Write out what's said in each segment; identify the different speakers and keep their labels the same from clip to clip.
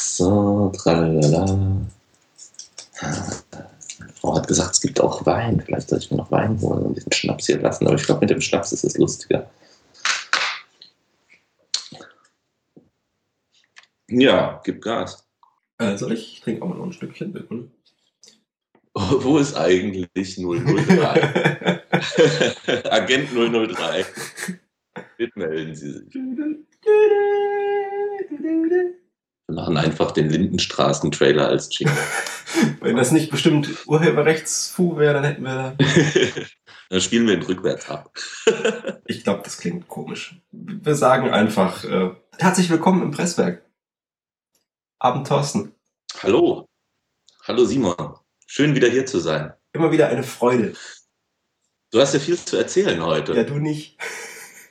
Speaker 1: So, tralala. Frau hat gesagt, es gibt auch Wein. Vielleicht soll ich mir noch Wein holen und diesen Schnaps hier lassen. Aber ich glaube, mit dem Schnaps ist es lustiger. Ja, gib Gas.
Speaker 2: Äh, soll ich? Ich trinke auch mal noch ein Stückchen, bitte.
Speaker 1: Wo ist eigentlich 003? Agent 003. Bitte melden Sie sich. Wir machen einfach den Lindenstraßen-Trailer als Jingle.
Speaker 2: Wenn das nicht bestimmt Urheberrechtsfu wäre, dann hätten wir.
Speaker 1: dann spielen wir ihn rückwärts ab.
Speaker 2: ich glaube, das klingt komisch. Wir sagen einfach äh, herzlich willkommen im Presswerk. Abend Thorsten.
Speaker 1: Hallo. Hallo Simon. Schön wieder hier zu sein.
Speaker 2: Immer wieder eine Freude.
Speaker 1: Du hast ja viel zu erzählen heute.
Speaker 2: Ja, du nicht.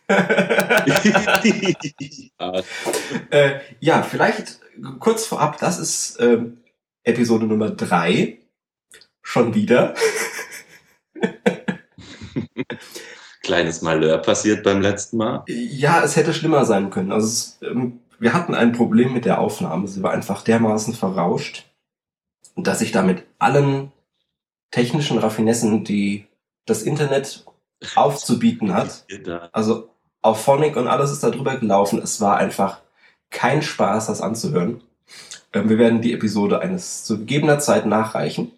Speaker 2: äh, ja, vielleicht kurz vorab, das ist ähm, Episode Nummer drei Schon wieder.
Speaker 1: Kleines Malheur passiert beim letzten Mal.
Speaker 2: Ja, es hätte schlimmer sein können. Also es, ähm, wir hatten ein Problem mit der Aufnahme. Sie war einfach dermaßen verrauscht, dass ich damit allen technischen Raffinessen, die das Internet aufzubieten hat, also auf Phonic und alles ist da drüber gelaufen. Es war einfach kein Spaß, das anzuhören. Ähm, wir werden die Episode eines zu gegebener Zeit nachreichen.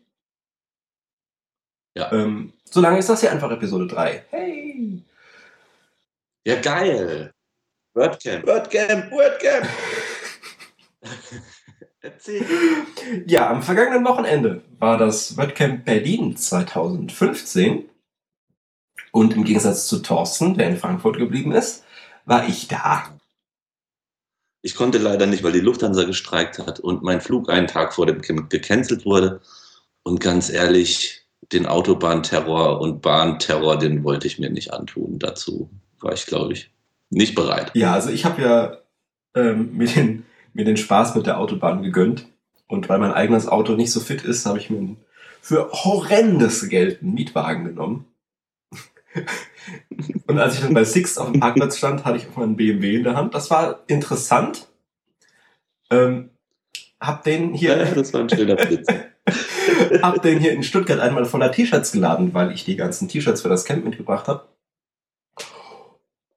Speaker 2: Ja. Ähm, solange ist das hier einfach Episode 3. Hey!
Speaker 1: Ja, geil! WordCamp, WordCamp, WordCamp!
Speaker 2: Erzähl. Ja, am vergangenen Wochenende war das WordCamp Berlin 2015. Und im Gegensatz zu Thorsten, der in Frankfurt geblieben ist, war ich da.
Speaker 1: Ich konnte leider nicht, weil die Lufthansa gestreikt hat und mein Flug einen Tag vor dem Camp gecancelt wurde. Und ganz ehrlich, den Autobahnterror und Bahnterror, den wollte ich mir nicht antun. Dazu war ich, glaube ich, nicht bereit.
Speaker 2: Ja, also ich habe ja ähm, mir, den, mir den Spaß mit der Autobahn gegönnt. Und weil mein eigenes Auto nicht so fit ist, habe ich mir für horrendes Geld einen Mietwagen genommen. Und als ich dann bei Six auf dem Parkplatz stand, hatte ich auch mal einen BMW in der Hand. Das war interessant. Ähm, hab den hier.
Speaker 1: Ja, das war ein schöner Blitz.
Speaker 2: hab den hier in Stuttgart einmal voller T-Shirts geladen, weil ich die ganzen T-Shirts für das Camp mitgebracht habe.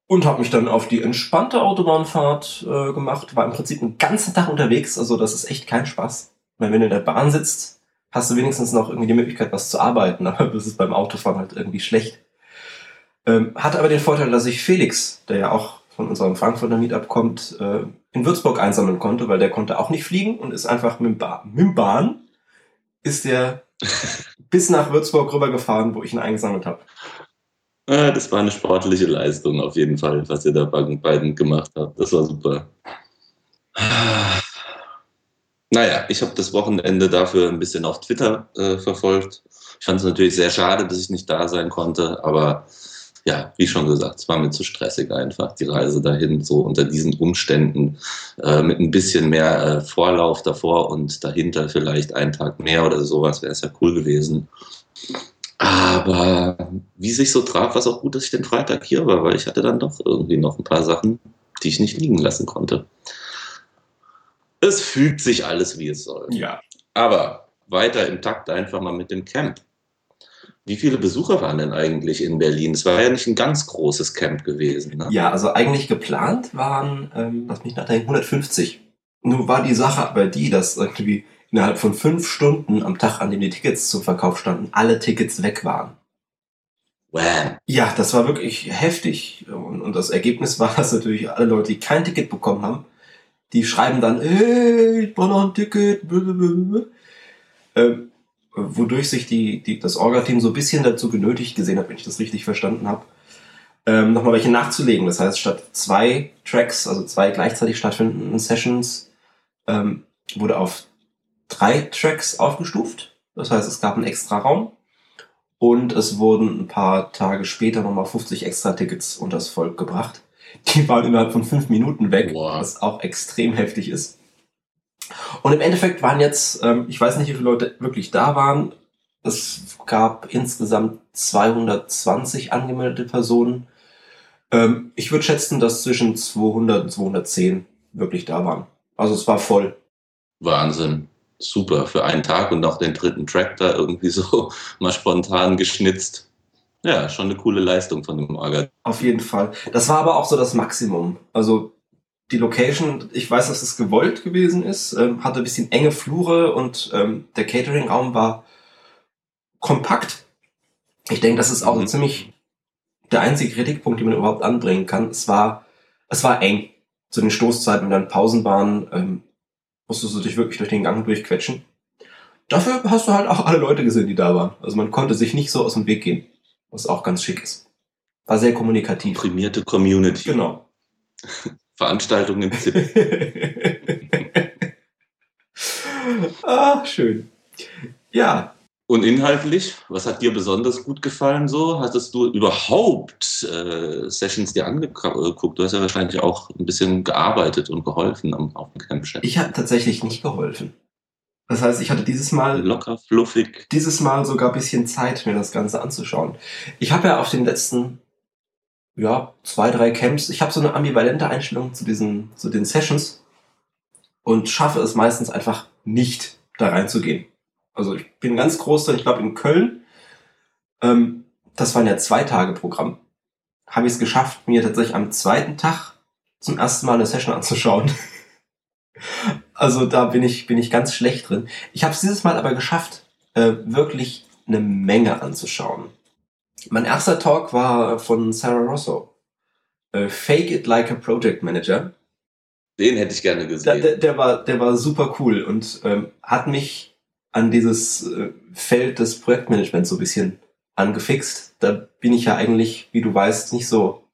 Speaker 2: Und habe mich dann auf die entspannte Autobahnfahrt äh, gemacht. War im Prinzip einen ganzen Tag unterwegs, also das ist echt kein Spaß. Weil wenn du in der Bahn sitzt, hast du wenigstens noch irgendwie die Möglichkeit, was zu arbeiten, aber das ist beim Autofahren halt irgendwie schlecht. Ähm, hat aber den Vorteil, dass ich Felix, der ja auch von unserem Frankfurter Meetup kommt, äh, in Würzburg einsammeln konnte, weil der konnte auch nicht fliegen und ist einfach mit dem, ba mit dem Bahn ist der bis nach Würzburg rübergefahren, wo ich ihn eingesammelt habe.
Speaker 1: Ja, das war eine sportliche Leistung auf jeden Fall, was ihr da beiden gemacht habt. Das war super. Naja, ich habe das Wochenende dafür ein bisschen auf Twitter äh, verfolgt. Ich fand es natürlich sehr schade, dass ich nicht da sein konnte, aber ja, wie schon gesagt, es war mir zu stressig einfach, die Reise dahin, so unter diesen Umständen, äh, mit ein bisschen mehr äh, Vorlauf davor und dahinter vielleicht einen Tag mehr oder sowas, wäre es ja cool gewesen. Aber wie sich so traf, war es auch gut, dass ich den Freitag hier war, weil ich hatte dann doch irgendwie noch ein paar Sachen, die ich nicht liegen lassen konnte. Es fügt sich alles, wie es soll.
Speaker 2: Ja.
Speaker 1: Aber weiter im Takt einfach mal mit dem Camp. Wie viele Besucher waren denn eigentlich in Berlin? Es war ja nicht ein ganz großes Camp gewesen. Ne?
Speaker 2: Ja, also eigentlich geplant waren, ähm, lass mich nachdenken, 150. Nun war die Sache aber die, dass irgendwie innerhalb von fünf Stunden am Tag, an dem die Tickets zum Verkauf standen, alle Tickets weg waren.
Speaker 1: Wow.
Speaker 2: Ja, das war wirklich heftig. Und, und das Ergebnis war, dass natürlich alle Leute, die kein Ticket bekommen haben, die schreiben dann, hey, ich brauche noch ein Ticket. Ähm, wodurch sich die, die, das Orga-Team so ein bisschen dazu genötigt gesehen hat, wenn ich das richtig verstanden habe, ähm, nochmal welche nachzulegen. Das heißt, statt zwei Tracks, also zwei gleichzeitig stattfindenden Sessions, ähm, wurde auf drei Tracks aufgestuft. Das heißt, es gab einen extra Raum und es wurden ein paar Tage später nochmal 50 extra Tickets unter das Volk gebracht. Die waren innerhalb von fünf Minuten weg, wow. was auch extrem heftig ist. Und im Endeffekt waren jetzt, ähm, ich weiß nicht, wie viele Leute wirklich da waren. Es gab insgesamt 220 angemeldete Personen. Ähm, ich würde schätzen, dass zwischen 200 und 210 wirklich da waren. Also es war voll.
Speaker 1: Wahnsinn. Super. Für einen Tag und noch den dritten Track da irgendwie so mal spontan geschnitzt. Ja, schon eine coole Leistung von dem Orga.
Speaker 2: Auf jeden Fall. Das war aber auch so das Maximum. Also die Location, ich weiß, dass es gewollt gewesen ist, ähm, hatte ein bisschen enge Flure und ähm, der Catering-Raum war kompakt. Ich denke, das ist auch mhm. ziemlich der einzige Kritikpunkt, den man überhaupt anbringen kann. Es war, es war eng. Zu den Stoßzeiten, wenn dann Pausen waren, ähm, musstest du dich wirklich durch den Gang durchquetschen. Dafür hast du halt auch alle Leute gesehen, die da waren. Also man konnte sich nicht so aus dem Weg gehen was auch ganz schick ist. War sehr kommunikativ.
Speaker 1: Primierte Community.
Speaker 2: Genau.
Speaker 1: Veranstaltung im ZIP.
Speaker 2: ah, schön. Ja.
Speaker 1: Und inhaltlich, was hat dir besonders gut gefallen so? Hattest du überhaupt äh, Sessions dir angeguckt? Du hast ja wahrscheinlich auch ein bisschen gearbeitet und geholfen am, auf dem Camp -Chat.
Speaker 2: Ich habe tatsächlich nicht geholfen. Das heißt, ich hatte dieses Mal
Speaker 1: locker, fluffig.
Speaker 2: Dieses Mal sogar ein bisschen Zeit, mir das Ganze anzuschauen. Ich habe ja auf den letzten ja, zwei, drei Camps, ich habe so eine ambivalente Einstellung zu diesen, zu den Sessions und schaffe es meistens einfach nicht, da reinzugehen. Also ich bin ganz groß ich glaube in Köln, ähm, das war ja zwei Tage Programm, habe ich es geschafft, mir tatsächlich am zweiten Tag zum ersten Mal eine Session anzuschauen. Also da bin ich, bin ich ganz schlecht drin. Ich habe es dieses Mal aber geschafft, äh, wirklich eine Menge anzuschauen. Mein erster Talk war von Sarah Rosso. Äh, Fake It Like a Project Manager.
Speaker 1: Den hätte ich gerne gesehen.
Speaker 2: Der, der, war, der war super cool und ähm, hat mich an dieses äh, Feld des Projektmanagements so ein bisschen angefixt. Da bin ich ja eigentlich, wie du weißt, nicht so,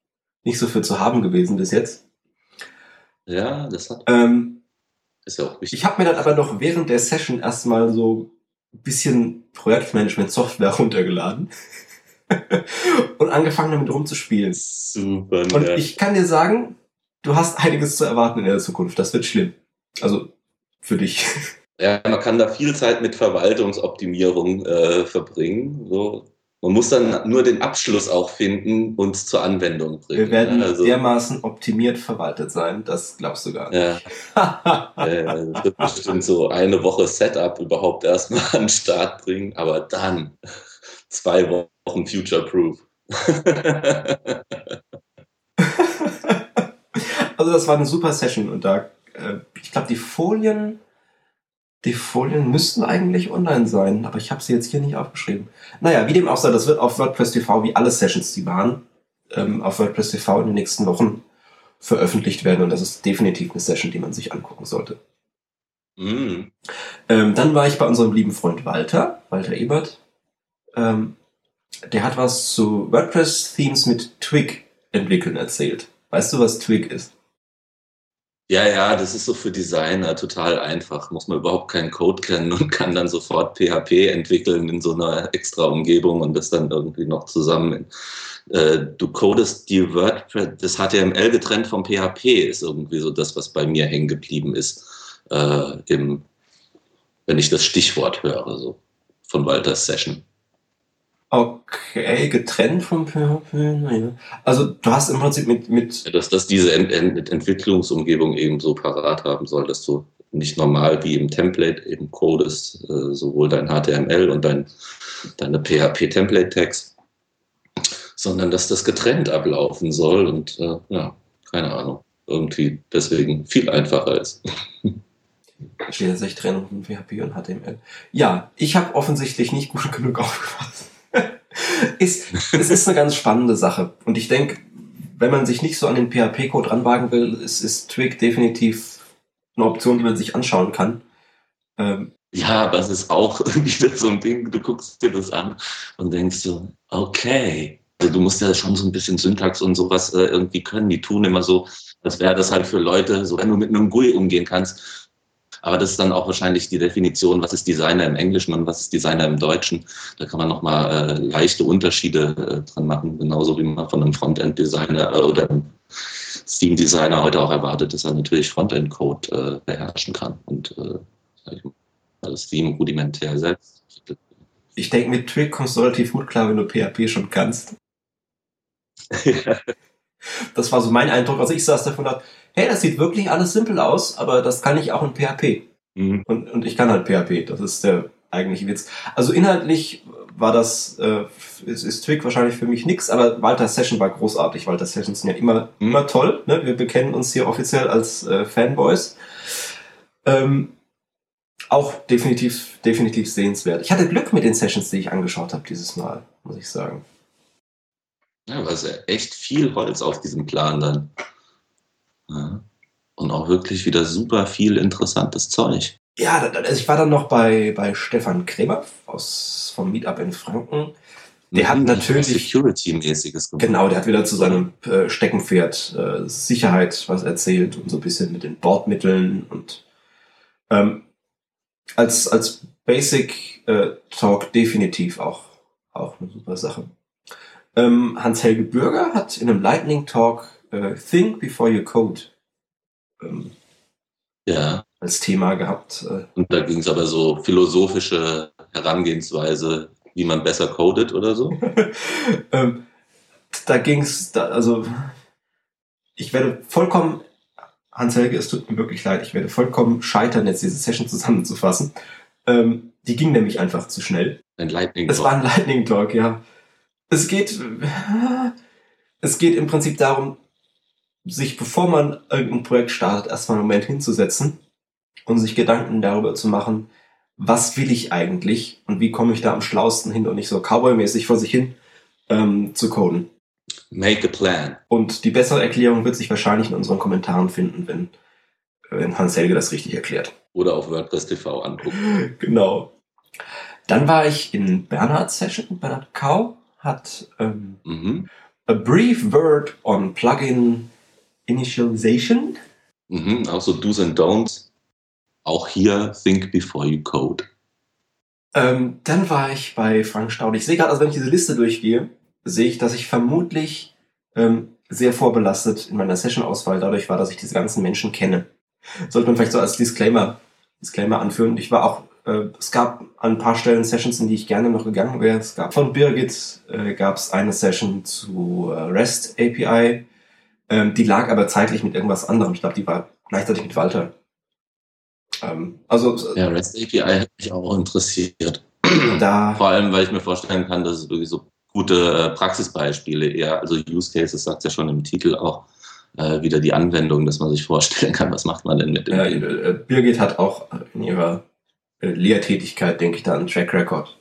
Speaker 2: nicht so für zu haben gewesen bis jetzt.
Speaker 1: Ja, das hat.
Speaker 2: Ähm, ist ja auch wichtig. Ich habe mir dann aber noch während der Session erstmal so ein bisschen Projektmanagement-Software runtergeladen und angefangen damit rumzuspielen.
Speaker 1: Super.
Speaker 2: Und ja. ich kann dir sagen, du hast einiges zu erwarten in der Zukunft. Das wird schlimm. Also für dich.
Speaker 1: Ja, man kann da viel Zeit mit Verwaltungsoptimierung äh, verbringen. So man muss dann nur den Abschluss auch finden und zur Anwendung bringen.
Speaker 2: Wir werden also, dermaßen optimiert verwaltet sein, das glaubst du gar nicht.
Speaker 1: Ja. äh, das wird bestimmt so eine Woche Setup überhaupt erstmal an den Start bringen, aber dann zwei Wochen Future-Proof.
Speaker 2: also das war eine super Session und da, äh, ich glaube, die Folien die Folien müssten eigentlich online sein, aber ich habe sie jetzt hier nicht aufgeschrieben. Naja, wie dem auch sei, das wird auf WordPress TV, wie alle Sessions, die waren, ähm, auf WordPress TV in den nächsten Wochen veröffentlicht werden. Und das ist definitiv eine Session, die man sich angucken sollte. Mm. Ähm, dann war ich bei unserem lieben Freund Walter, Walter Ebert. Ähm, der hat was zu WordPress-Themes mit Twig entwickeln erzählt. Weißt du, was Twig ist?
Speaker 1: Ja, ja, das ist so für Designer total einfach. Muss man überhaupt keinen Code kennen und kann dann sofort PHP entwickeln in so einer extra Umgebung und das dann irgendwie noch zusammen. Äh, du codest die WordPress, das HTML getrennt vom PHP ist irgendwie so das, was bei mir hängen geblieben ist, äh, im, wenn ich das Stichwort höre, so von Walters Session.
Speaker 2: Okay, getrennt vom PHP. Naja. Also du hast im Prinzip mit... mit
Speaker 1: dass, dass diese Ent Ent Entwicklungsumgebung eben so parat haben soll, dass du nicht normal wie im Template eben codest, äh, sowohl dein HTML und dein, deine PHP-Template-Tags, sondern dass das getrennt ablaufen soll und äh, ja, keine Ahnung, irgendwie deswegen viel einfacher ist.
Speaker 2: Steht nicht Trennung von PHP und HTML. Ja, ich habe offensichtlich nicht gut genug aufgepasst ist, es ist eine ganz spannende Sache. Und ich denke, wenn man sich nicht so an den PHP-Code ranwagen will, ist, ist Twig definitiv eine Option, die man sich anschauen kann.
Speaker 1: Ähm, ja, aber es ist auch wieder so ein Ding, du guckst dir das an und denkst so, okay. Also du musst ja schon so ein bisschen Syntax und sowas äh, irgendwie können. Die tun immer so, als wäre das halt für Leute, so wenn du mit einem GUI umgehen kannst, aber das ist dann auch wahrscheinlich die Definition, was ist Designer im Englischen und was ist Designer im Deutschen. Da kann man nochmal äh, leichte Unterschiede äh, dran machen, genauso wie man von einem Frontend-Designer äh, oder einem Steam-Designer heute auch erwartet, dass er natürlich Frontend-Code äh, beherrschen kann und äh, das Steam rudimentär selbst.
Speaker 2: Ich denke, mit Twig kommst du relativ gut klar, wenn du PHP schon kannst. Das war so mein Eindruck. Also ich saß davon dachte, hey, das sieht wirklich alles simpel aus, aber das kann ich auch in PHP. Mhm. Und, und ich kann halt PHP, das ist der eigentliche Witz. Also inhaltlich war das, äh, ist, ist Twig wahrscheinlich für mich nix, aber Walter Session war großartig. Walter Sessions sind ja immer, immer toll. Ne? Wir bekennen uns hier offiziell als äh, Fanboys. Ähm, auch definitiv, definitiv sehenswert. Ich hatte Glück mit den Sessions, die ich angeschaut habe dieses Mal, muss ich sagen.
Speaker 1: Ja, war echt viel Holz auf diesem Plan dann. Und auch wirklich wieder super viel interessantes Zeug.
Speaker 2: Ja, also ich war dann noch bei, bei Stefan Kremer aus, vom Meetup in Franken. Der hat mhm, natürlich
Speaker 1: Security-mäßiges
Speaker 2: gemacht. Genau, der hat wieder zu seinem äh, Steckenpferd äh, Sicherheit was erzählt und so ein bisschen mit den Bordmitteln und ähm, als, als Basic äh, Talk definitiv auch, auch eine super Sache. Ähm, Hans-Helge Bürger hat in einem Lightning Talk äh, Think Before You Code ähm,
Speaker 1: ja.
Speaker 2: als Thema gehabt.
Speaker 1: Äh. Und da ging es aber so philosophische Herangehensweise, wie man besser codet oder so?
Speaker 2: ähm, da ging es, also ich werde vollkommen Hans-Helge, es tut mir wirklich leid, ich werde vollkommen scheitern, jetzt diese Session zusammenzufassen. Ähm, die ging nämlich einfach zu schnell.
Speaker 1: Ein Lightning
Speaker 2: Talk. Es war ein Lightning Talk, ja. Es geht, es geht im Prinzip darum, sich, bevor man irgendein Projekt startet, erstmal einen Moment hinzusetzen und sich Gedanken darüber zu machen, was will ich eigentlich und wie komme ich da am schlausten hin und nicht so Cowboy-mäßig vor sich hin ähm, zu coden.
Speaker 1: Make a plan.
Speaker 2: Und die bessere Erklärung wird sich wahrscheinlich in unseren Kommentaren finden, wenn, wenn Hans Helge das richtig erklärt.
Speaker 1: Oder auf WordPress TV angucken.
Speaker 2: genau. Dann war ich in Bernhards Session. Bernhard Kau hat ähm, mhm. A Brief Word on Plugin Initialization.
Speaker 1: Mhm, auch so Do's and Don'ts. Auch hier Think Before You Code.
Speaker 2: Ähm, dann war ich bei Frank Staud. Ich sehe gerade, also wenn ich diese Liste durchgehe, sehe ich, dass ich vermutlich ähm, sehr vorbelastet in meiner Session-Auswahl dadurch war, dass ich diese ganzen Menschen kenne. Sollte man vielleicht so als Disclaimer, Disclaimer anführen. Ich war auch, äh, es gab an ein paar Stellen Sessions, in die ich gerne noch gegangen wäre. Es gab von Birgit äh, gab es eine Session zu äh, REST API. Ähm, die lag aber zeitlich mit irgendwas anderem. Ich glaube, die war gleichzeitig mit Walter.
Speaker 1: Ähm, also ja, REST API hat mich auch interessiert. Da, Vor allem, weil ich mir vorstellen kann, dass es wirklich so gute äh, Praxisbeispiele eher, also Use Cases sagt ja schon im Titel auch, äh, wieder die Anwendung, dass man sich vorstellen kann, was macht man denn mit dem.
Speaker 2: Ja, äh, Birgit hat auch in ihrer äh, Lehrtätigkeit, denke ich, da einen Track Record,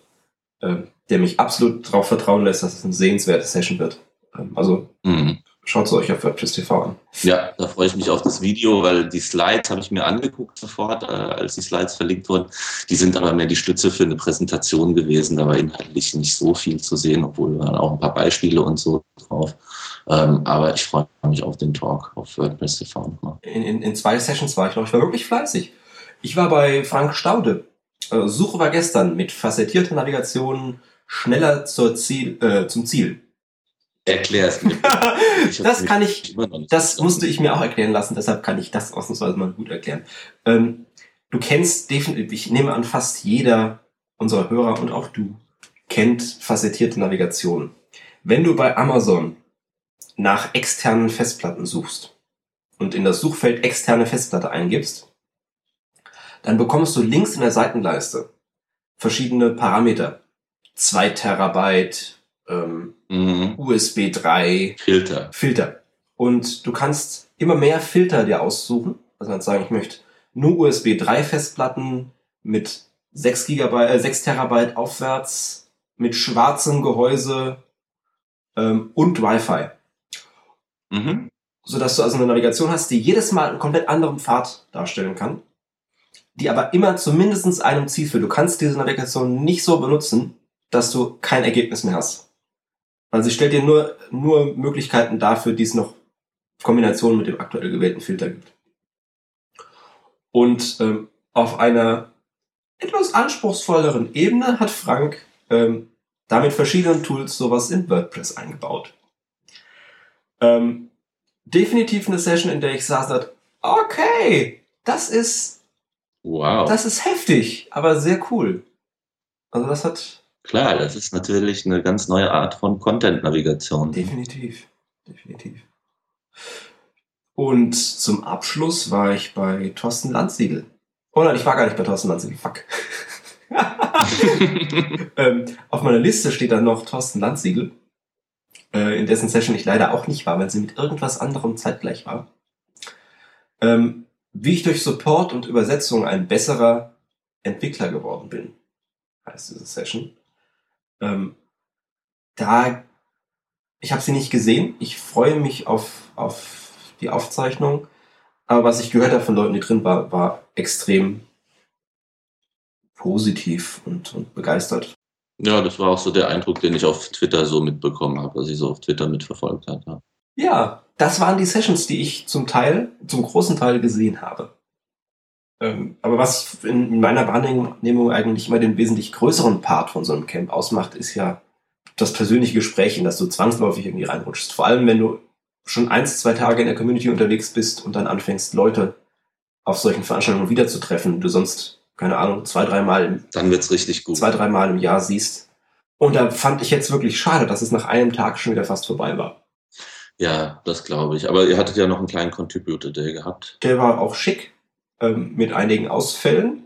Speaker 2: äh, der mich absolut darauf vertrauen lässt, dass es eine sehenswerte Session wird. Ähm, also mhm. Schaut es euch auf WordPress TV an.
Speaker 1: Ja, da freue ich mich auf das Video, weil die Slides habe ich mir angeguckt sofort, äh, als die Slides verlinkt wurden. Die sind aber mehr die Stütze für eine Präsentation gewesen. Da war inhaltlich nicht so viel zu sehen, obwohl waren auch ein paar Beispiele und so drauf. Ähm, aber ich freue mich auf den Talk auf WordPress TV
Speaker 2: nochmal. In, in, in zwei Sessions war ich noch. Ich war wirklich fleißig. Ich war bei Frank Staude. Äh, Suche war gestern mit facettierter Navigation schneller Ziel, äh, zum Ziel.
Speaker 1: Erklär es mir.
Speaker 2: das kann ich, das musste ich mir auch erklären lassen, deshalb kann ich das ausnahmsweise mal gut erklären. Ähm, du kennst definitiv, ich nehme an, fast jeder unserer Hörer und auch du kennt facettierte Navigation. Wenn du bei Amazon nach externen Festplatten suchst und in das Suchfeld externe Festplatte eingibst, dann bekommst du links in der Seitenleiste verschiedene Parameter. 2 Terabyte, ähm, mhm. USB 3
Speaker 1: Filter.
Speaker 2: Filter. Und du kannst immer mehr Filter dir aussuchen. Also kannst sagen, ich möchte nur USB 3 Festplatten mit 6 Gigabyte, äh, 6 Terabyte aufwärts, mit schwarzem Gehäuse ähm, und Wi-Fi. Mhm. Sodass du also eine Navigation hast, die jedes Mal einen komplett anderen Pfad darstellen kann, die aber immer zumindest einem Ziel führt. Du kannst diese Navigation nicht so benutzen, dass du kein Ergebnis mehr hast. Also sie stellt dir nur, nur Möglichkeiten dafür, die es noch Kombinationen mit dem aktuell gewählten Filter gibt. Und ähm, auf einer etwas anspruchsvolleren Ebene hat Frank ähm, damit verschiedenen Tools sowas in WordPress eingebaut. Ähm, definitiv eine Session, in der ich saß und dachte, okay, das ist,
Speaker 1: wow.
Speaker 2: das ist heftig, aber sehr cool. Also das hat,
Speaker 1: Klar, das ist natürlich eine ganz neue Art von Content-Navigation.
Speaker 2: Definitiv, definitiv. Und zum Abschluss war ich bei Thorsten Landsiegel. Oh nein, ich war gar nicht bei Thorsten Lanziegel. Fuck. ähm, auf meiner Liste steht dann noch Thorsten Landsiegel, äh, in dessen Session ich leider auch nicht war, weil sie mit irgendwas anderem zeitgleich war. Ähm, wie ich durch Support und Übersetzung ein besserer Entwickler geworden bin, heißt diese Session. Ähm, da, ich habe sie nicht gesehen. Ich freue mich auf, auf die Aufzeichnung. Aber was ich gehört habe von Leuten, die drin waren, war extrem positiv und, und begeistert.
Speaker 1: Ja, das war auch so der Eindruck, den ich auf Twitter so mitbekommen habe, was ich so auf Twitter mitverfolgt habe.
Speaker 2: Ja, das waren die Sessions, die ich zum Teil, zum großen Teil gesehen habe. Ähm, aber was in meiner Wahrnehmung eigentlich immer den wesentlich größeren Part von so einem Camp ausmacht, ist ja das persönliche Gespräch, in das du zwangsläufig irgendwie reinrutschst. Vor allem, wenn du schon eins, zwei Tage in der Community unterwegs bist und dann anfängst, Leute auf solchen Veranstaltungen wiederzutreffen, du sonst, keine Ahnung, zwei, dreimal
Speaker 1: Dann wird's richtig gut.
Speaker 2: zwei, dreimal im Jahr siehst. Und da fand ich jetzt wirklich schade, dass es nach einem Tag schon wieder fast vorbei war.
Speaker 1: Ja, das glaube ich. Aber ihr hattet ja noch einen kleinen Contributor Day gehabt.
Speaker 2: Der war auch schick, ähm, mit einigen Ausfällen.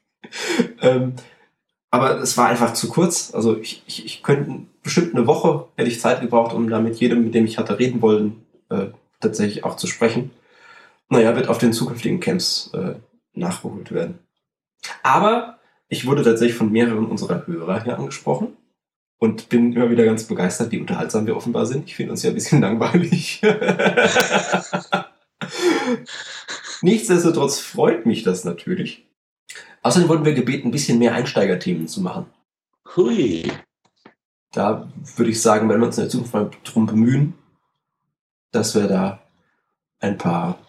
Speaker 2: ähm, aber es war einfach zu kurz. Also ich, ich, ich könnte bestimmt eine Woche hätte ich Zeit gebraucht, um da mit jedem, mit dem ich hatte reden wollen, äh, tatsächlich auch zu sprechen. Naja, wird auf den zukünftigen Camps äh, nachgeholt werden. Aber ich wurde tatsächlich von mehreren unserer Hörer hier angesprochen und bin immer wieder ganz begeistert, wie unterhaltsam wir offenbar sind. Ich finde uns ja ein bisschen langweilig. Nichtsdestotrotz freut mich das natürlich. Außerdem wurden wir gebeten, ein bisschen mehr Einsteigerthemen zu machen.
Speaker 1: Hui.
Speaker 2: Da würde ich sagen, wenn wir uns in der Zukunft mal drum bemühen, dass wir da ein paar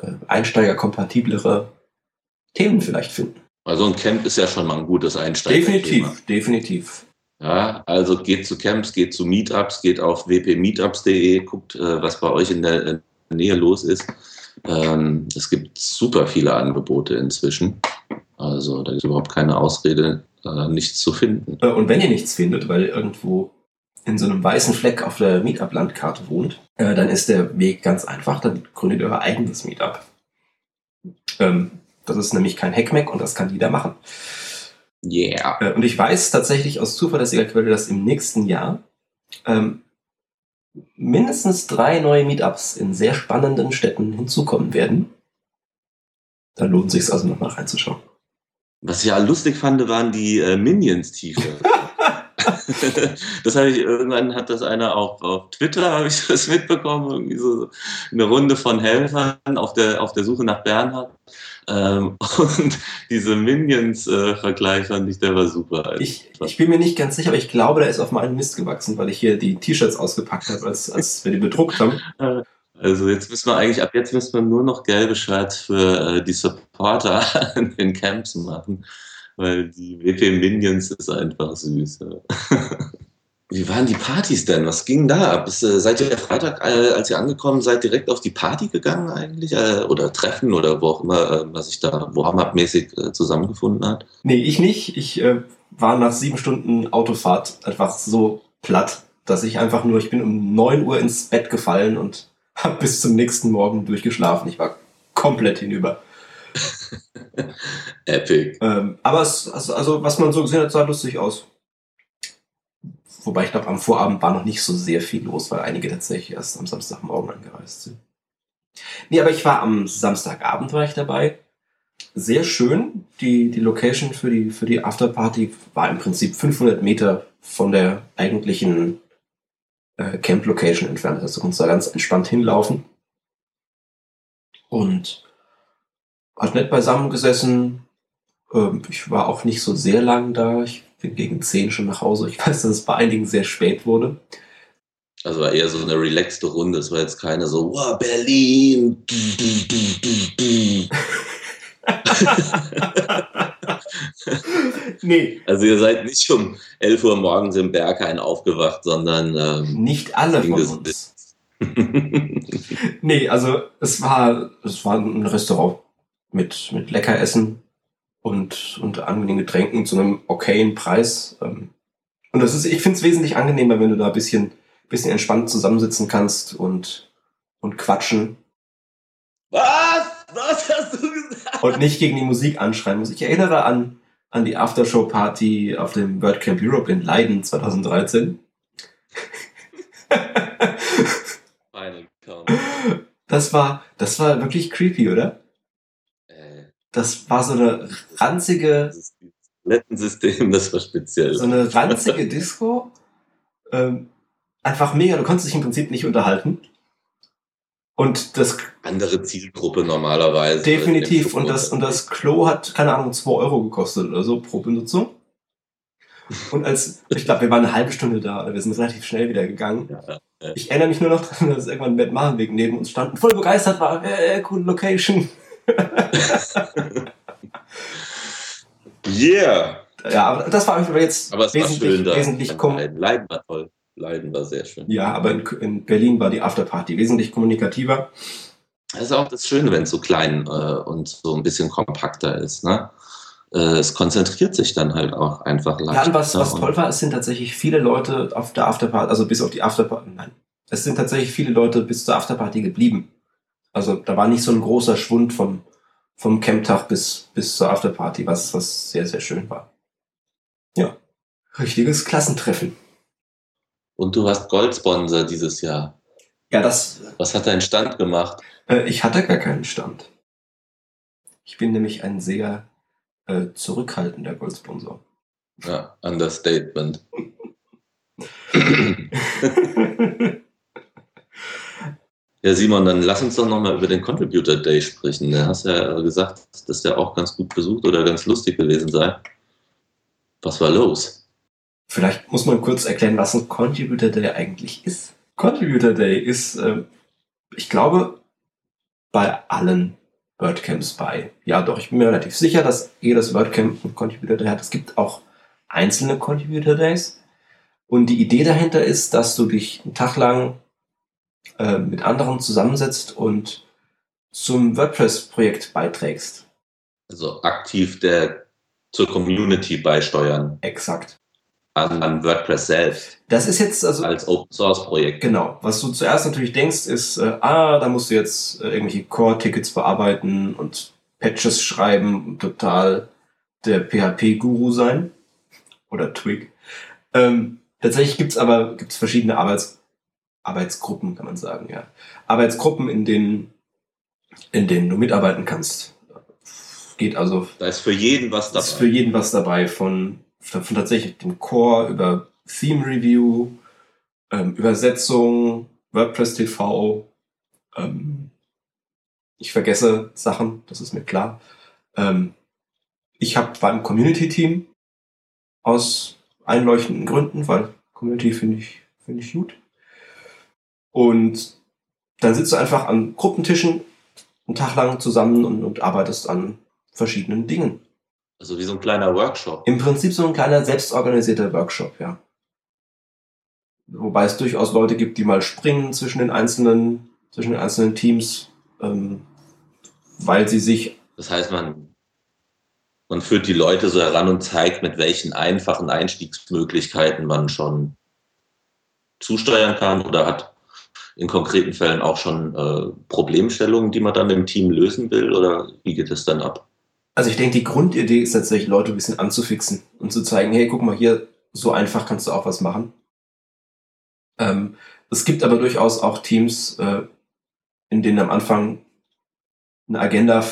Speaker 2: äh, einsteigerkompatiblere Themen vielleicht finden.
Speaker 1: Also ein Camp ist ja schon mal ein gutes Einsteiger.
Speaker 2: Definitiv, definitiv.
Speaker 1: Ja, also geht zu Camps, geht zu Meetups, geht auf wpmeetups.de, guckt, äh, was bei euch in der Nähe los ist. Ähm, es gibt super viele Angebote inzwischen. Also da ist überhaupt keine Ausrede, äh, nichts zu finden.
Speaker 2: Äh, Und wenn ihr nichts findet, weil ihr irgendwo in so einem weißen Fleck auf der Meetup-Landkarte wohnt, äh, dann ist der Weg ganz einfach. Dann gründet ihr euer eigenes Meetup. Ähm, das ist nämlich kein Hackmack und das kann jeder machen.
Speaker 1: Yeah.
Speaker 2: Äh, Und ich weiß tatsächlich aus zuverlässiger Quelle, dass im nächsten Jahr ähm, mindestens drei neue Meetups in sehr spannenden Städten hinzukommen werden. Da lohnt sich also nochmal reinzuschauen.
Speaker 1: Was ich ja lustig fand, waren die äh, Minions-T-Shirts. Das habe ich irgendwann hat das einer auch auf Twitter habe ich das mitbekommen irgendwie so eine Runde von Helfern auf der auf der Suche nach Bernhard. Ähm, und diese Minions äh, Vergleich fand ich der war super.
Speaker 2: Ich, ich bin mir nicht ganz sicher, aber ich glaube, der ist auf meinen Mist gewachsen, weil ich hier die T-Shirts ausgepackt habe, als, als wir die bedruckt haben.
Speaker 1: also jetzt müssen wir eigentlich ab jetzt müssen wir nur noch gelbe Shirts für äh, die Supporter in den Camps machen weil die WP Minions ist einfach süß. Ja. Wie waren die Partys denn? Was ging da ab? Ist, äh, seid ihr Freitag, äh, als ihr angekommen seid, direkt auf die Party gegangen eigentlich? Äh, oder Treffen oder wo auch immer, was sich da Warm-Up-mäßig zusammengefunden hat?
Speaker 2: Nee, ich nicht. Ich äh, war nach sieben Stunden Autofahrt einfach so platt, dass ich einfach nur, ich bin um neun Uhr ins Bett gefallen und habe bis zum nächsten Morgen durchgeschlafen. Ich war komplett hinüber.
Speaker 1: Epic.
Speaker 2: Ähm, aber es, also, also, was man so gesehen hat, sah lustig aus. Wobei ich glaube, am Vorabend war noch nicht so sehr viel los, weil einige tatsächlich erst am Samstagmorgen angereist sind. Nee, aber ich war am Samstagabend war ich dabei. Sehr schön. Die, die Location für die, für die Afterparty war im Prinzip 500 Meter von der eigentlichen äh, Camp-Location entfernt. Also du konntest da ganz entspannt hinlaufen. Und hat nett beisammen gesessen. Ähm, ich war auch nicht so sehr lang da. Ich bin gegen 10 schon nach Hause. Ich weiß, dass es bei einigen sehr spät wurde.
Speaker 1: Also war eher so eine relaxte Runde. Es war jetzt keine so, wow, Berlin.
Speaker 2: Nee,
Speaker 1: Also ihr seid nicht um 11 Uhr morgens im Berghain aufgewacht, sondern ähm,
Speaker 2: nicht alle von uns. Nee, also es war, es war ein Restaurant mit, mit Leckeressen und, und angenehmen Getränken zu einem okayen Preis. Ähm, Und das ist, ich finde es wesentlich angenehmer, wenn du da ein bisschen, bisschen entspannt zusammensitzen kannst und, und quatschen.
Speaker 1: Was? Was hast du gesagt?
Speaker 2: und nicht gegen die Musik anschreien muss. Ich erinnere an, an die Aftershow-Party auf dem WordCamp Europe in Leiden 2013.
Speaker 1: Final Count.
Speaker 2: Das war, das war wirklich creepy, oder? Das war so eine ranzige,
Speaker 1: das Toilettensystem, das war speziell.
Speaker 2: so eine ranzige Disco. Ähm, einfach mega, du konntest dich im Prinzip nicht unterhalten. Und das
Speaker 1: Andere Zielgruppe normalerweise.
Speaker 2: definitiv, und das, und das Klo hat, keine Ahnung, 2 Euro gekostet oder so pro Benutzung. Und als, ich glaube, wir waren eine halbe Stunde da, oder wir sind relativ schnell wieder gegangen.
Speaker 1: Ja,
Speaker 2: Ich erinnere mich nur noch daran, dass irgendwann Matt Malenweg neben uns stand und voll begeistert war. Äh, äh, coole Location.
Speaker 1: Yeah!
Speaker 2: Ja, aber das war jetzt
Speaker 1: Aber es war
Speaker 2: wesentlich, wesentlich
Speaker 1: Leiden. Leiden war toll. Leiden war sehr schön.
Speaker 2: Ja, aber in, in Berlin war die Afterparty wesentlich kommunikativer.
Speaker 1: Das ist auch das Schöne, wenn es so klein äh, und so ein bisschen kompakter ist. Ne? Äh, es konzentriert sich dann halt auch einfach leicht.
Speaker 2: Ja, und was,
Speaker 1: ne?
Speaker 2: was
Speaker 1: Und-
Speaker 2: toll war, es sind tatsächlich viele Leute auf der Afterparty, also bis auf die Afterparty, nein, es sind tatsächlich viele Leute bis zur Afterparty geblieben. Also da war nicht so ein großer Schwund vom, vom Camptag bis, bis zur Afterparty, was, was sehr, sehr schön war. Ja, richtiges Klassentreffen.
Speaker 1: Und du warst Goldsponsor dieses Jahr.
Speaker 2: Ja, das,
Speaker 1: Was hat dein Stand gemacht?
Speaker 2: äh, ich hatte gar keinen Stand. Ich bin nämlich ein sehr äh, zurückhaltender Goldsponsor.
Speaker 1: Ja, Understatement. Ja, Simon, dann lass uns doch nochmal über den Contributor Day sprechen. Du hast ja gesagt, dass der auch ganz gut besucht oder ganz lustig gewesen sei. Was war los?
Speaker 2: Vielleicht muss man kurz erklären, was ein Contributor Day eigentlich ist. Contributor Day ist, äh, ich glaube, bei allen WordCamps bei. Ja, doch, ich bin mir relativ sicher, dass jedes WordCamp einen Contributor Day hat. Es gibt auch einzelne Contributor Days. Und die Idee dahinter ist, dass du dich einen Tag lang äh, mit anderen zusammensetzt und zum WordPress-Projekt beiträgst.
Speaker 1: Also aktiv der zur Community beisteuern
Speaker 2: Exakt.
Speaker 1: an, an WordPress selbst
Speaker 2: Das ist jetzt also
Speaker 1: als Open Source Projekt.
Speaker 2: Genau. Was du zuerst natürlich denkst, ist, äh, ah, da musst du jetzt äh, irgendwelche Core-Tickets bearbeiten und Patches schreiben und total der PHP-Guru sein. Oder Twig. Ähm, tatsächlich gibt's aber gibt's verschiedene Arbeits Arbeitsgruppen, kann man sagen, ja. Arbeitsgruppen, in denen, in denen du mitarbeiten kannst. Geht also
Speaker 1: Da ist für jeden was
Speaker 2: ist für
Speaker 1: dabei.
Speaker 2: jeden was dabei, von, von tatsächlich dem Core über Theme Review, ähm, Übersetzung, WordPress TV. Ähm, ich vergesse Sachen, das ist mir klar. Ähm, ich hab, war im Community-Team aus einleuchtenden Gründen, weil Community finde ich, finde ich gut. Und dann sitzt du einfach an Gruppentischen einen Tag lang zusammen und, und arbeitest an verschiedenen Dingen.
Speaker 1: Also wie so ein kleiner Workshop.
Speaker 2: Im Prinzip so ein kleiner selbstorganisierter Workshop, ja. Wobei es durchaus Leute gibt, die mal springen zwischen den einzelnen, zwischen den einzelnen Teams, ähm, weil sie sich,
Speaker 1: Das heißt, man, man führt die Leute so heran und zeigt, mit welchen einfachen Einstiegsmöglichkeiten man schon zusteuern kann oder hat in konkreten Fällen auch schon äh, Problemstellungen, die man dann im Team lösen will oder wie geht es dann ab?
Speaker 2: also ich denke, die Grundidee ist tatsächlich, Leute ein bisschen anzufixen und zu zeigen, hey, guck mal hier, so einfach kannst du auch was machen. Ähm, es gibt aber durchaus auch Teams, äh, in denen am Anfang eine Agenda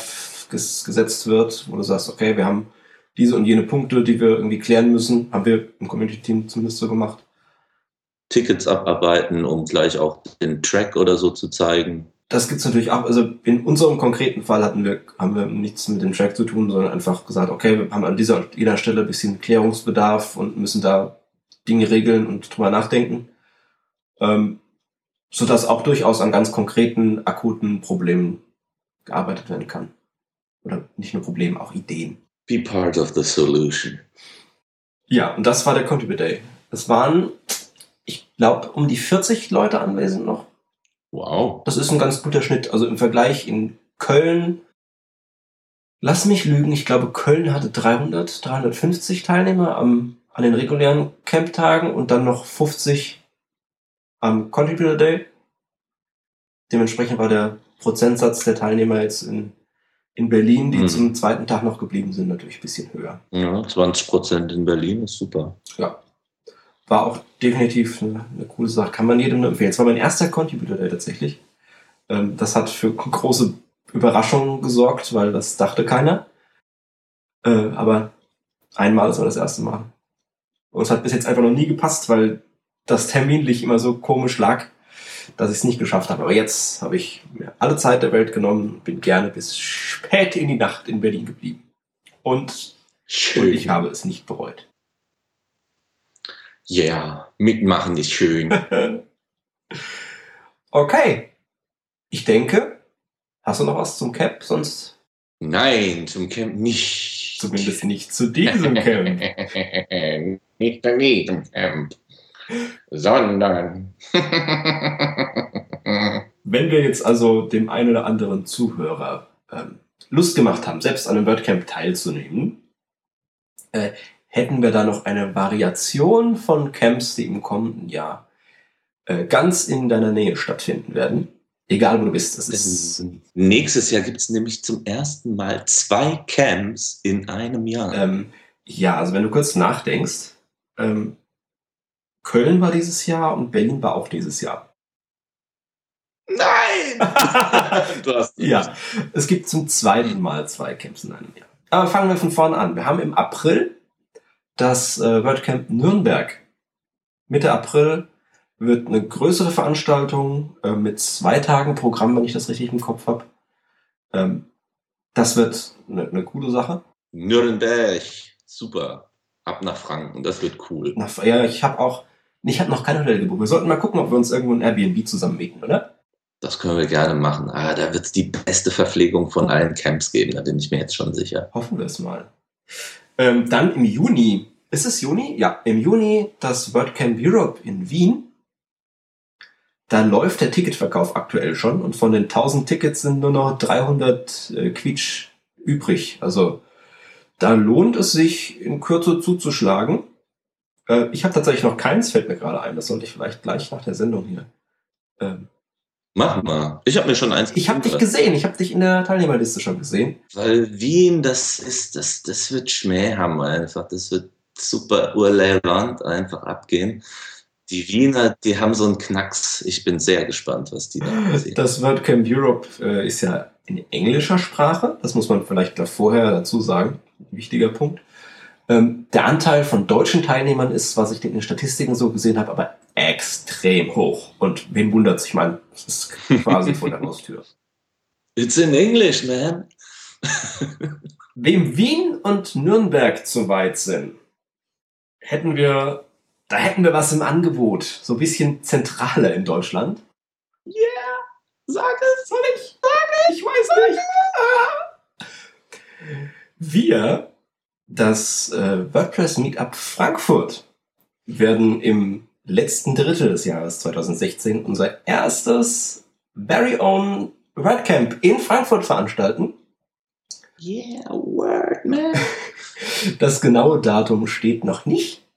Speaker 2: ges gesetzt wird, wo du sagst, okay, wir haben diese und jene Punkte, die wir irgendwie klären müssen, haben wir im Community-Team zumindest so gemacht.
Speaker 1: Tickets abarbeiten, um gleich auch den Track oder so zu zeigen.
Speaker 2: Das gibt's natürlich auch. Also in unserem konkreten Fall hatten wir, haben wir nichts mit dem Track zu tun, sondern einfach gesagt, okay, wir haben an dieser und jeder Stelle ein bisschen Klärungsbedarf und müssen da Dinge regeln und drüber nachdenken. Ähm, sodass auch durchaus an ganz konkreten, akuten Problemen gearbeitet werden kann. Oder nicht nur Problemen, auch Ideen.
Speaker 1: Be part of the solution.
Speaker 2: Ja, und das war der Contribute Day. Es waren, glaube, um die 40 Leute anwesend noch.
Speaker 1: Wow.
Speaker 2: Das ist ein ganz guter Schnitt. Also im Vergleich in Köln, lass mich lügen, ich glaube Köln hatte 300, 350 Teilnehmer am, an den regulären Camp-Tagen und dann noch 50 am Contributor Day. Dementsprechend war der Prozentsatz der Teilnehmer jetzt in, In Berlin, die
Speaker 1: Mhm.
Speaker 2: zum zweiten Tag noch geblieben sind, natürlich ein bisschen höher.
Speaker 1: Ja, 20 Prozent in Berlin ist super.
Speaker 2: Ja. War auch definitiv eine, eine coole Sache. Kann man jedem nur empfehlen. Es war mein erster Contributor Day tatsächlich. Ähm, das hat für große Überraschungen gesorgt, weil das dachte keiner. Äh, aber einmal ist war das erste Mal. Und es hat bis jetzt einfach noch nie gepasst, weil das terminlich immer so komisch lag, dass ich es nicht geschafft habe. Aber jetzt habe ich mir alle Zeit der Welt genommen und bin gerne bis spät in die Nacht in Berlin geblieben. Und, und ich habe es nicht bereut.
Speaker 1: Ja, mitmachen ist schön.
Speaker 2: Okay. Ich denke, hast du noch was zum Camp? Sonst
Speaker 1: Nein, zum Camp nicht.
Speaker 2: zumindest nicht zu diesem Camp.
Speaker 1: nicht zu diesem Camp. Sondern.
Speaker 2: Wenn wir jetzt also dem einen oder anderen Zuhörer ähm, Lust gemacht haben, selbst an einem WordCamp teilzunehmen, äh, hätten wir da noch eine Variation von Camps, die im kommenden Jahr äh, ganz in deiner Nähe stattfinden werden. Egal wo du bist. Das ist
Speaker 1: Nächstes Jahr gibt es nämlich zum ersten Mal zwei Camps in einem Jahr.
Speaker 2: Ähm, ja, also wenn du kurz nachdenkst, ähm, Köln war dieses Jahr und Berlin war auch dieses Jahr.
Speaker 1: Nein! du hast
Speaker 2: ja, es gibt zum zweiten Mal zwei Camps in einem Jahr. Aber fangen wir von vorne an. Wir haben im April das äh, WordCamp Nürnberg. Mitte April wird eine größere Veranstaltung äh, mit zwei Tagen Programm, wenn ich das richtig im Kopf habe. Ähm, das wird eine, eine coole Sache.
Speaker 1: Nürnberg. Super. Ab nach Franken. Das wird cool.
Speaker 2: Na, ja, ich habe auch, ich habe noch kein Hotel gebucht. Wir sollten mal gucken, ob wir uns irgendwo ein Airbnb zusammen mieten, oder?
Speaker 1: Das können wir gerne machen. Ah, da wird es die beste Verpflegung von allen Camps geben. Da bin ich mir jetzt schon sicher.
Speaker 2: Hoffen wir es mal. Ähm, dann im Juni. Ist es Juni? Ja, im Juni das WordCamp Europe in Wien. Da läuft der Ticketverkauf aktuell schon und von den 1000 Tickets sind nur noch 300 äh, Quietsch übrig. Also da lohnt es sich in Kürze zuzuschlagen. Äh, ich habe tatsächlich noch keins, fällt mir gerade ein. Das sollte ich vielleicht gleich nach der Sendung hier. Ähm,
Speaker 1: Mach mal. Ich habe mir schon eins
Speaker 2: ich habe dich gesehen, ich habe dich in der Teilnehmerliste schon gesehen.
Speaker 1: Weil Wien, das ist, das, das wird Schmäh haben einfach. Das wird super urleibend einfach abgehen. Die Wiener, die haben so einen Knacks. Ich bin sehr gespannt, was die da sehen.
Speaker 2: Das WordCamp Europe äh, ist ja in englischer Sprache. Das muss man vielleicht gleich vorher dazu sagen. Wichtiger Punkt. Ähm, der Anteil von deutschen Teilnehmern ist, was ich in den Statistiken so gesehen habe, aber extrem hoch. Und wen wundert Ich meine, es ist quasi vor der Haustür.
Speaker 1: It's in English, man.
Speaker 2: Wem Wien und Nürnberg zu weit sind, hätten wir, da hätten wir was im Angebot. So ein bisschen zentraler in Deutschland.
Speaker 1: Yeah, sag es.
Speaker 2: Soll ich? Ich weiß nicht. Ah. Wir, das äh, WordPress Meetup Frankfurt, werden im letzten Drittel des Jahres 2016 unser erstes very own WordCamp in Frankfurt veranstalten.
Speaker 1: Yeah, word, man.
Speaker 2: Das genaue Datum steht noch nicht.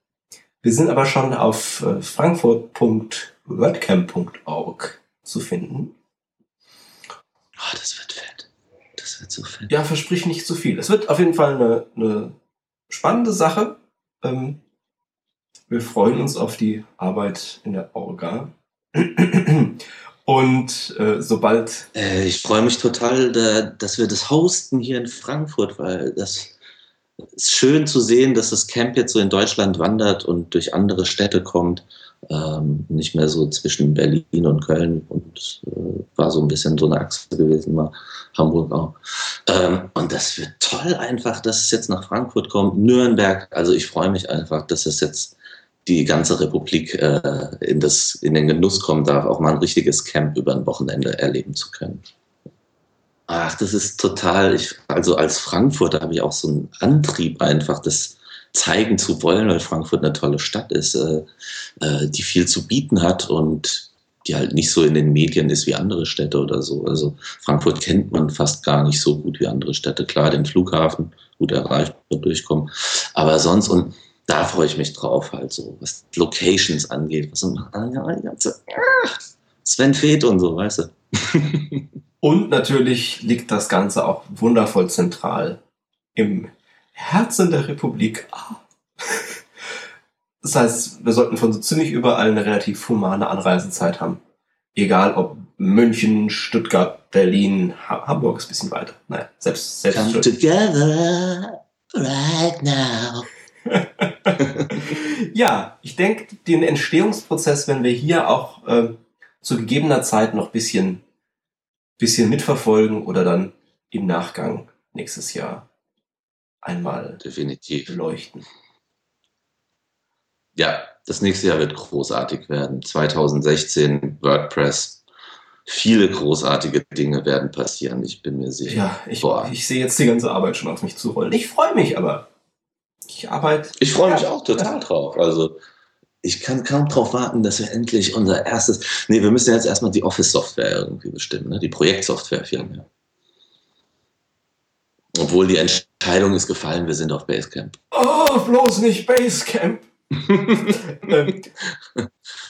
Speaker 2: Wir sind aber schon auf äh, frankfurt.wordcamp.org zu finden.
Speaker 1: Oh, das wird fett. Das wird so fett.
Speaker 2: Ja, versprich nicht zu viel. Es wird auf jeden Fall eine, eine spannende Sache. Ähm, wir freuen uns auf die Arbeit in der Orga. Und äh, sobald
Speaker 1: Äh, ich freue mich total, da, dass wir das hosten hier in Frankfurt, weil das ist schön zu sehen, dass das Camp jetzt so in Deutschland wandert und durch andere Städte kommt. Ähm, nicht mehr so zwischen Berlin und Köln und äh, war so ein bisschen so eine Achse gewesen, mal Hamburg auch. Ähm, und das wird toll einfach, dass es jetzt nach Frankfurt kommt. Nürnberg, also ich freue mich einfach, dass es jetzt die ganze Republik äh, in, das, in den Genuss kommen darf, auch mal ein richtiges Camp über ein Wochenende erleben zu können. Ach, das ist total, ich, also als Frankfurter habe ich auch so einen Antrieb einfach, das zeigen zu wollen, weil Frankfurt eine tolle Stadt ist, äh, äh, die viel zu bieten hat und die halt nicht so in den Medien ist wie andere Städte oder so. Also Frankfurt kennt man fast gar nicht so gut wie andere Städte. Klar, den Flughafen gut erreicht durchkommen. Aber sonst, und da freue ich mich drauf, halt so, was Locations angeht, was so, ah, ja, die ganze, Sven Feth und so, weißt du.
Speaker 2: Und natürlich liegt das Ganze auch wundervoll zentral im Herzen der Republik. Das heißt, wir sollten von so ziemlich überall eine relativ humane Anreisezeit haben. Egal ob München, Stuttgart, Berlin, ha Hamburg ist ein bisschen weiter. Naja, selbst, selbst
Speaker 1: Come together right now.
Speaker 2: ja, ich denke, den Entstehungsprozess, wenn wir hier auch äh, zu gegebener Zeit noch bisschen, bisschen mitverfolgen oder dann im Nachgang nächstes Jahr einmal
Speaker 1: Definitiv.
Speaker 2: beleuchten.
Speaker 1: Ja, das nächste Jahr wird großartig werden. 2016 WordPress. Viele großartige Dinge werden passieren, ich bin mir sicher.
Speaker 2: Ja, ich, ich sehe jetzt die ganze Arbeit schon auf mich zurollen. Ich freue mich aber. Ich arbeite.
Speaker 1: Ich freue mich ja, auch total drauf. Also, ich kann kaum darauf warten, dass wir endlich unser erstes. Nee, wir müssen jetzt erstmal die Office-Software irgendwie bestimmen, ne? die Projektsoftware vielmehr. Obwohl die Entscheidung ist gefallen, wir sind auf Basecamp.
Speaker 2: Oh, bloß nicht Basecamp.
Speaker 1: ähm,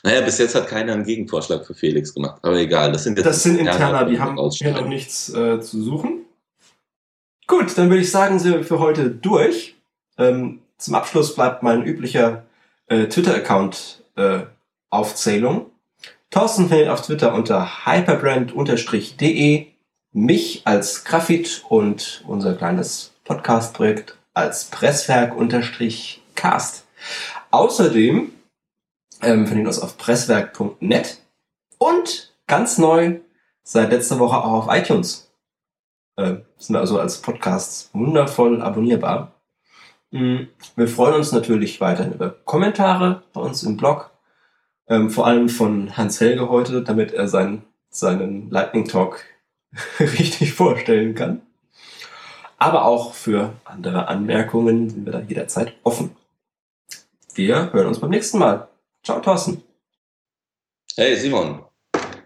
Speaker 1: naja, bis jetzt hat keiner einen Gegenvorschlag für Felix gemacht. Aber egal, das sind
Speaker 2: jetzt. Das sind Interner, die haben hier noch nichts äh, zu suchen. Gut, dann würde ich sagen, sind wir für heute durch. Ähm, zum Abschluss bleibt mein üblicher äh, Twitter-Account-Aufzählung. Äh, Thorsten findet auf Twitter unter hyperbrand-de, mich als Graphit und unser kleines Podcast-Projekt als Presswerk-cast. Außerdem ähm, findet uns auf presswerk.net und ganz neu seit letzter Woche auch auf iTunes. Äh, sind wir also als Podcasts wundervoll abonnierbar. Mhm. Wir freuen uns natürlich weiterhin über Kommentare bei uns im Blog. Ähm, vor allem von Hans Helge heute, damit er sein, seinen Lightning Talk richtig vorstellen kann. Aber auch für andere Anmerkungen sind wir da jederzeit offen. Wir hören uns beim nächsten Mal. Ciao, Thorsten.
Speaker 1: Hey, Simon.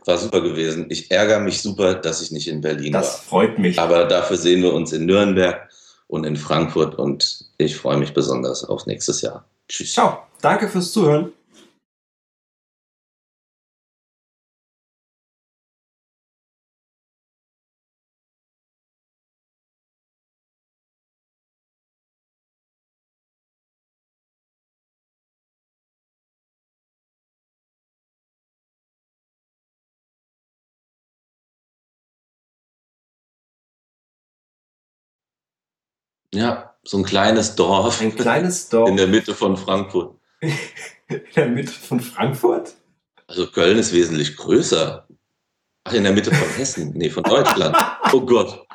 Speaker 1: War super gewesen. Ich ärgere mich super, dass ich nicht in Berlin
Speaker 2: das
Speaker 1: war.
Speaker 2: Das freut mich.
Speaker 1: Aber dafür sehen wir uns in Nürnberg und in Frankfurt und ich freue mich besonders auf nächstes Jahr.
Speaker 2: Tschüss. Ciao. Danke fürs Zuhören.
Speaker 1: Ja, so ein kleines Dorf.
Speaker 2: Ein kleines Dorf.
Speaker 1: In der Mitte von Frankfurt.
Speaker 2: in der Mitte von Frankfurt?
Speaker 1: Also Köln ist wesentlich größer. Ach, in der Mitte von Hessen. Nee, von Deutschland. Oh Gott.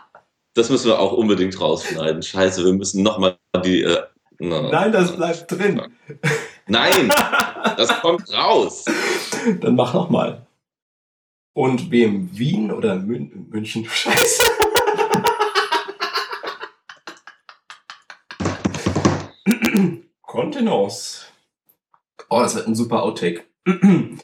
Speaker 1: Das müssen wir auch unbedingt rausschneiden. Scheiße, wir müssen nochmal die. Äh,
Speaker 2: no. Nein, das bleibt drin.
Speaker 1: Nein, das kommt raus.
Speaker 2: Dann mach nochmal. Und wem Wien oder Mün München? Scheiße. Kontenance. Oh, das wird ein super Outtake.